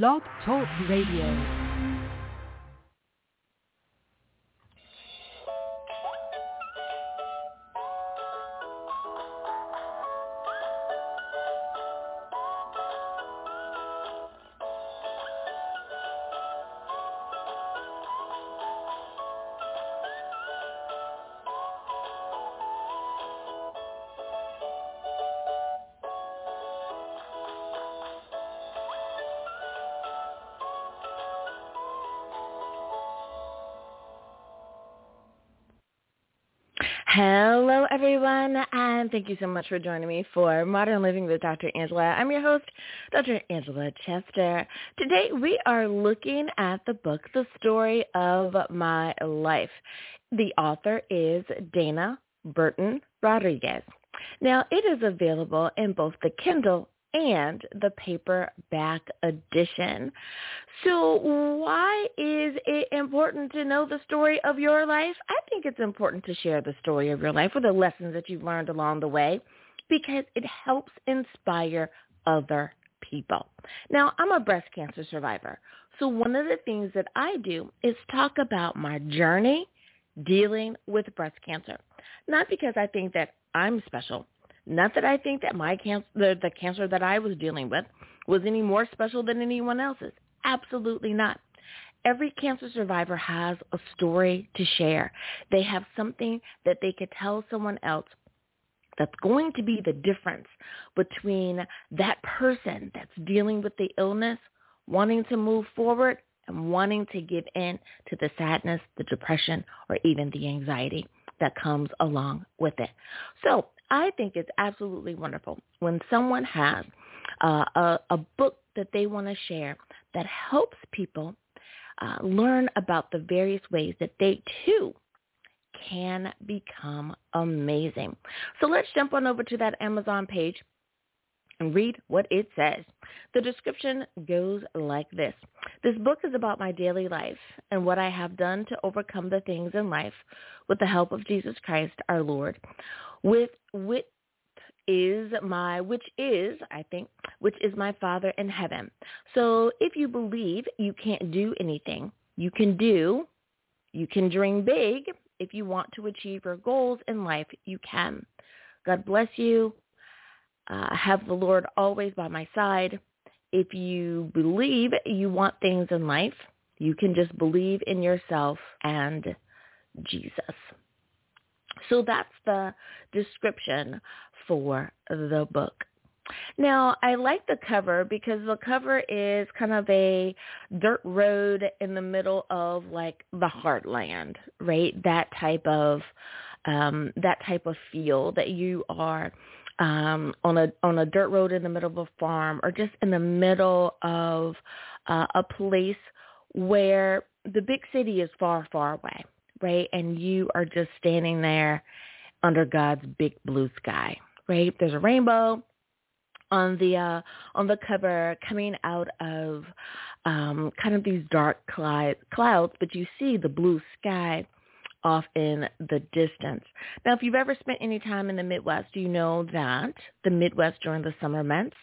Blog Talk Radio. Hello, everyone, and thank you so much for joining me for Modern Living with Dr. Angela. I'm your host, Dr. Angela Chester. Today, we are looking at the book, The Story of My Life. The author is Dana Burton Rodriguez. Now, it is available in both the Kindle and the paperback edition. So why is it important to know the story of your life? I think it's important to share the story of your life or the lessons that you've learned along the way because it helps inspire other people. Now, I'm a breast cancer survivor. So one of the things that I do is talk about my journey dealing with breast cancer. Not because I think that I'm special, not that I think that my cancer, the, the cancer that I was dealing with was any more special than anyone else's. Absolutely not. Every cancer survivor has a story to share. They have something that they could tell someone else that's going to be the difference between that person that's dealing with the illness, wanting to move forward, and wanting to give in to the sadness, the depression, or even the anxiety that comes along with it. So I think it's absolutely wonderful when someone has uh, a, a book that they want to share that helps people uh, learn about the various ways that they too can become amazing. So let's jump on over to that Amazon page and read what it says. The description goes like this. This book is about my daily life and what I have done to overcome the things in life with the help of Jesus Christ our Lord. With which is my which is I think which is my Father in heaven. So if you believe you can't do anything, you can do, you can dream big. If you want to achieve your goals in life, you can. God bless you uh, have the Lord always by my side. If you believe you want things in life, you can just believe in yourself and Jesus. So that's the description for the book. Now, I like the cover because the cover is kind of a dirt road in the middle of like the heartland, right? That type of um that type of feel that you are um, on a on a dirt road in the middle of a farm, or just in the middle of uh, a place where the big city is far, far away, right? And you are just standing there under God's big blue sky, right? There's a rainbow on the uh, on the cover coming out of um, kind of these dark clouds, but you see the blue sky off in the distance. Now, if you've ever spent any time in the Midwest, you know that the Midwest during the summer months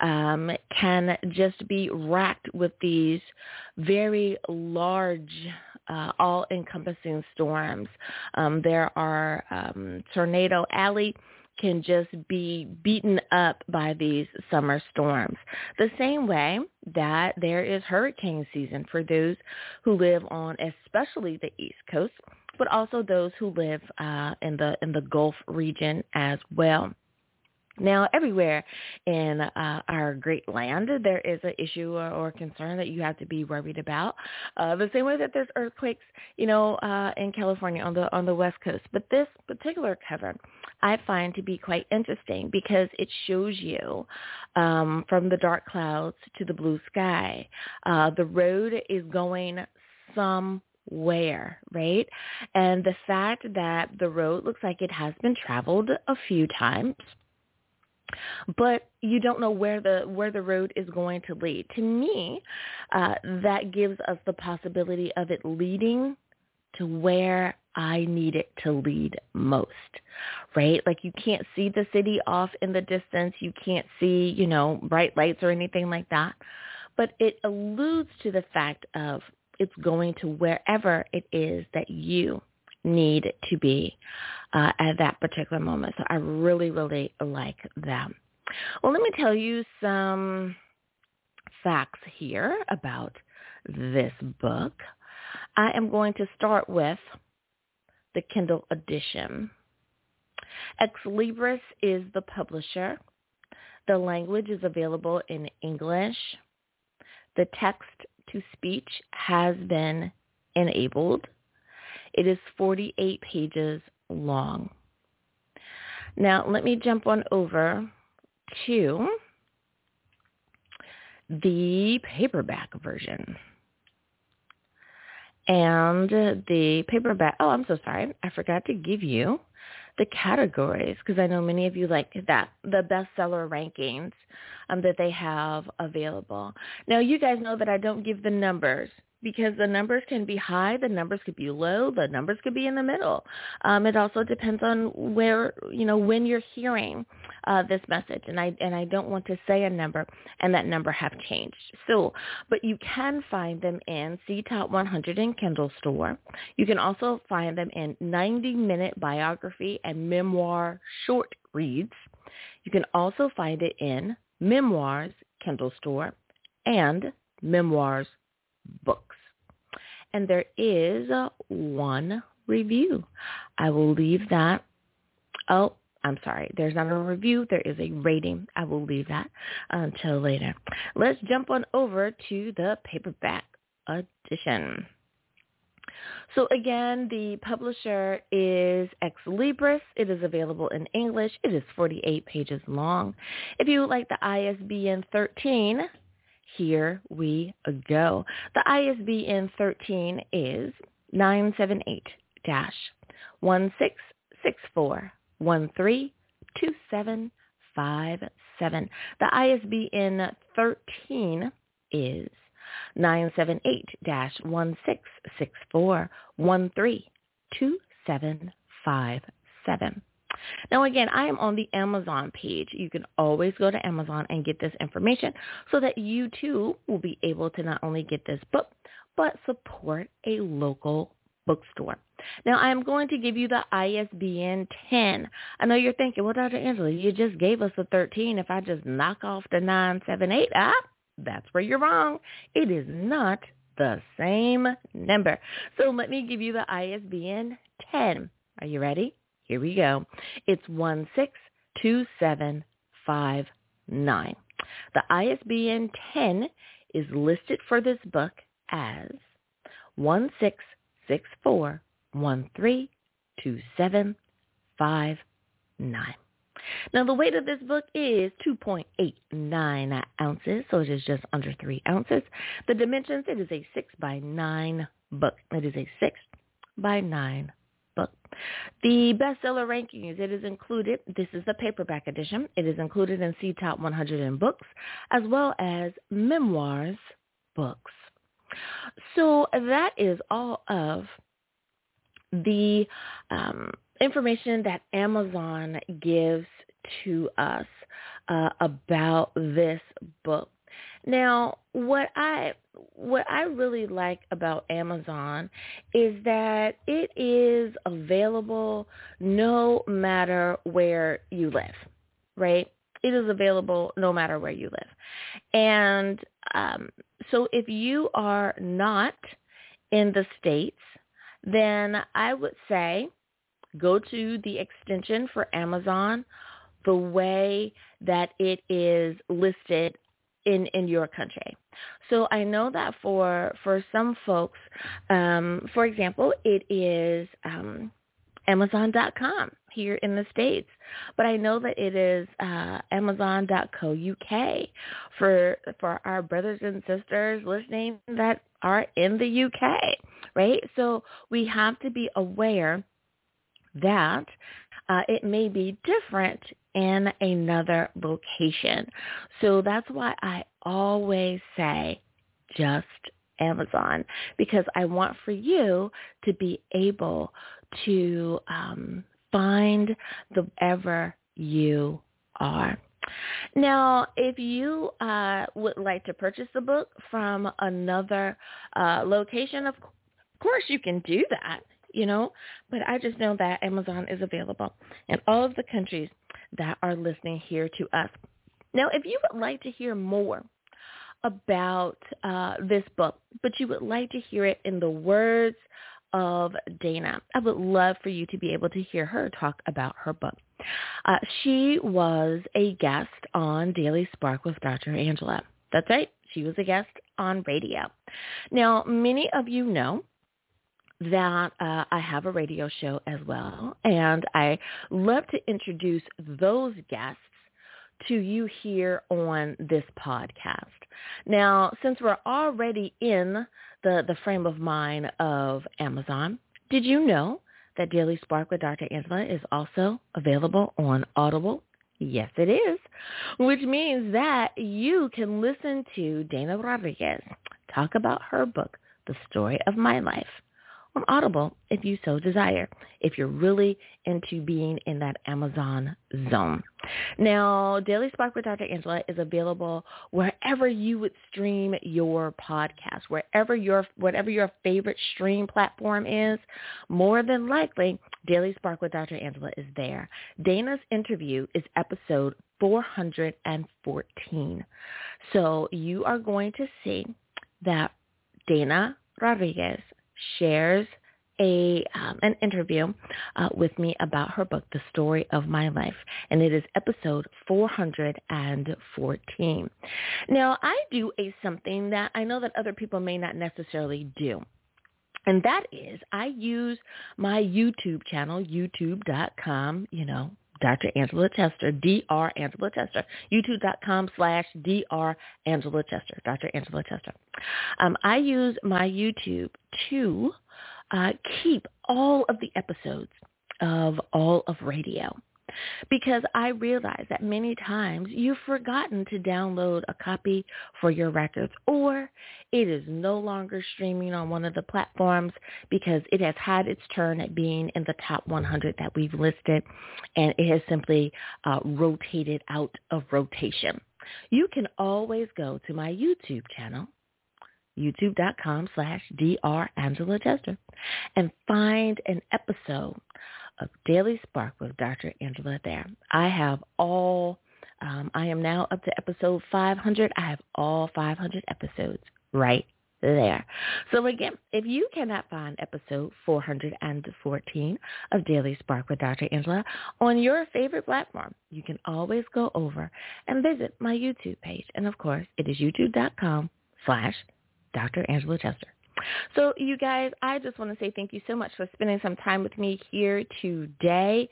um, can just be racked with these very large uh, all-encompassing storms. Um, there are um, Tornado Alley can just be beaten up by these summer storms. The same way that there is hurricane season for those who live on especially the East Coast but also those who live uh, in the in the Gulf region as well. Now, everywhere in uh, our great land, there is an issue or, or, concern that you have to be worried about. Uh, the same way that there's earthquakes, you know, uh, in California on the on the west coast. But this particular cover, I find to be quite interesting because it shows you um, from the dark clouds to the blue sky. Uh, the road is going some where, right? And the fact that the road looks like it has been traveled a few times, but you don't know where the where the road is going to lead. To me, uh, that gives us the possibility of it leading to where I need it to lead most, right? Like you can't see the city off in the distance. You can't see, you know, bright lights or anything like that. but it alludes to the fact of it's going to wherever it is that you need to be uh, at that particular moment. So I really, really like that. Well, let me tell you some facts here about this book. I am going to start with the Kindle edition. Ex Libris is the publisher. The language is available in English. The text to speech has been enabled. It is 48 pages long. Now, let me jump on over to the paperback version. And the paperback, oh, I'm so sorry. I forgot to give you the categories because I know many of you like that, the bestseller rankings um, that they have available. Now, you guys know that I don't give the numbers because the numbers can be high, the numbers could be low, the numbers could be in the middle. Um, it also depends on where, you know, when you're hearing uh, this message, and I and I don't want to say a number and that number have changed. So, but you can find them in C Top 100 and Kindle Store. You can also find them in 90-minute biography and memoir short reads. You can also find it in Memoirs Kindle Store and Memoirs books. And there is uh, one review. I will leave that. Oh, I'm sorry. There's not a review. There is a rating. I will leave that until later. Let's jump on over to the paperback edition. So again, the publisher is Ex Libris. It is available in English. It is 48 pages long. If you would like the ISBN 13, here we go. The ISBN 13 is 978-1664132757. The ISBN 13 is 978-1664132757. Now again, I am on the Amazon page. You can always go to Amazon and get this information so that you too will be able to not only get this book, but support a local bookstore. Now I'm going to give you the ISBN 10. I know you're thinking, well, Dr. Angela, you just gave us the 13. If I just knock off the 978, ah, that's where you're wrong. It is not the same number. So let me give you the ISBN 10. Are you ready? Here we go. It's 162759. The ISBN 10 is listed for this book as 1664132759. Now the weight of this book is 2.89 ounces, so it is just under 3 ounces. The dimensions, it is a 6 by 9 book. It is a 6 by 9 book. The bestseller rankings, it is included, this is the paperback edition, it is included in C Top 100 in books, as well as memoirs books. So that is all of the um, information that Amazon gives to us uh, about this book. Now, what I what I really like about Amazon is that it is available no matter where you live, right? It is available no matter where you live. And um, so if you are not in the States, then I would say go to the extension for Amazon the way that it is listed in in your country. So I know that for for some folks, um, for example, it is um, Amazon.com here in the States. But I know that it is uh, Amazon.co.uk for for our brothers and sisters listening that are in the UK, right? So we have to be aware that uh, it may be different in another location. So that's why I always say just Amazon because I want for you to be able to um, find the ever you are. Now, if you uh, would like to purchase the book from another uh, location, of course you can do that, you know, but I just know that Amazon is available in all of the countries that are listening here to us. Now, if you would like to hear more about uh, this book, but you would like to hear it in the words of Dana, I would love for you to be able to hear her talk about her book. Uh, she was a guest on Daily Spark with Dr. Angela. That's right. She was a guest on radio. Now, many of you know that uh, I have a radio show as well, and I love to introduce those guests to you here on this podcast. Now, since we're already in the, the frame of mind of Amazon, did you know that Daily Spark with Dr. Angela is also available on Audible? Yes, it is, which means that you can listen to Dana Rodriguez talk about her book, The Story of My Life on Audible if you so desire, if you're really into being in that Amazon zone. Now, Daily Spark with Dr. Angela is available wherever you would stream your podcast, wherever your whatever your favorite stream platform is. More than likely, Daily Spark with Dr. Angela is there. Dana's interview is episode 414. So you are going to see that Dana Rodriguez shares a um, an interview uh, with me about her book, The Story of My Life, and it is episode 414. Now, I do a something that I know that other people may not necessarily do. And that is I use my YouTube channel, youtube.com, you know, Dr. Angela Chester, Dr. Angela Chester, youtube.com slash Dr. Angela Chester, Dr. Angela Chester. Um, I use my YouTube to uh, keep all of the episodes of all of radio because I realize that many times you've forgotten to download a copy for your records or it is no longer streaming on one of the platforms because it has had its turn at being in the top 100 that we've listed and it has simply uh, rotated out of rotation. You can always go to my YouTube channel youtube.com slash dr angela chester and find an episode of Daily Spark with Dr. Angela there. I have all, um, I am now up to episode 500. I have all 500 episodes right there. So again, if you cannot find episode 414 of Daily Spark with Dr. Angela on your favorite platform, you can always go over and visit my YouTube page. And of course, it is youtube.com slash Dr. Angela Chester. So you guys, I just want to say thank you so much for spending some time with me here today.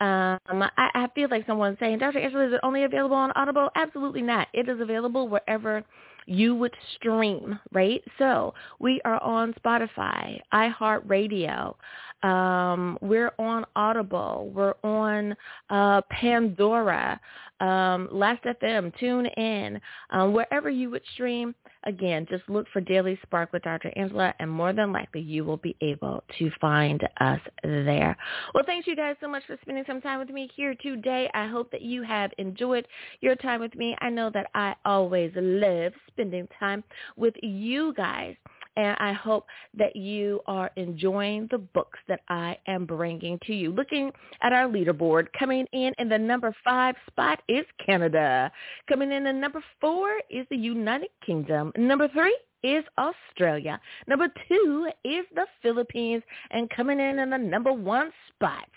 Um, I, I feel like someone's saying, Dr. Angela, is it only available on Audible? Absolutely not. It is available wherever you would stream, right? So we are on Spotify, iHeartRadio. Um, we're on Audible. We're on uh, Pandora um, Last FM, tune in, um, wherever you would stream. Again, just look for Daily Spark with Dr. Angela, and more than likely you will be able to find us there. Well, thanks you guys so much for spending some time with me here today. I hope that you have enjoyed your time with me. I know that I always love spending time with you guys. And I hope that you are enjoying the books that I am bringing to you. Looking at our leaderboard, coming in in the number five spot is Canada. Coming in at number four is the United Kingdom. Number three is Australia. Number two is the Philippines. And coming in in the number one spot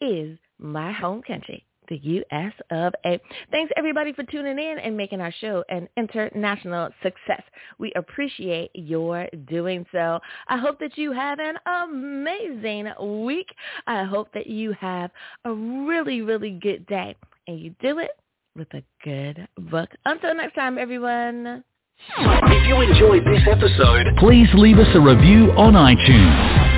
is my home country, the U.S. of A. Thanks everybody for tuning in and making our show an international success. We appreciate your doing so. I hope that you have an amazing week. I hope that you have a really, really good day and you do it with a good book. Until next time, everyone. If you enjoyed this episode, please leave us a review on iTunes.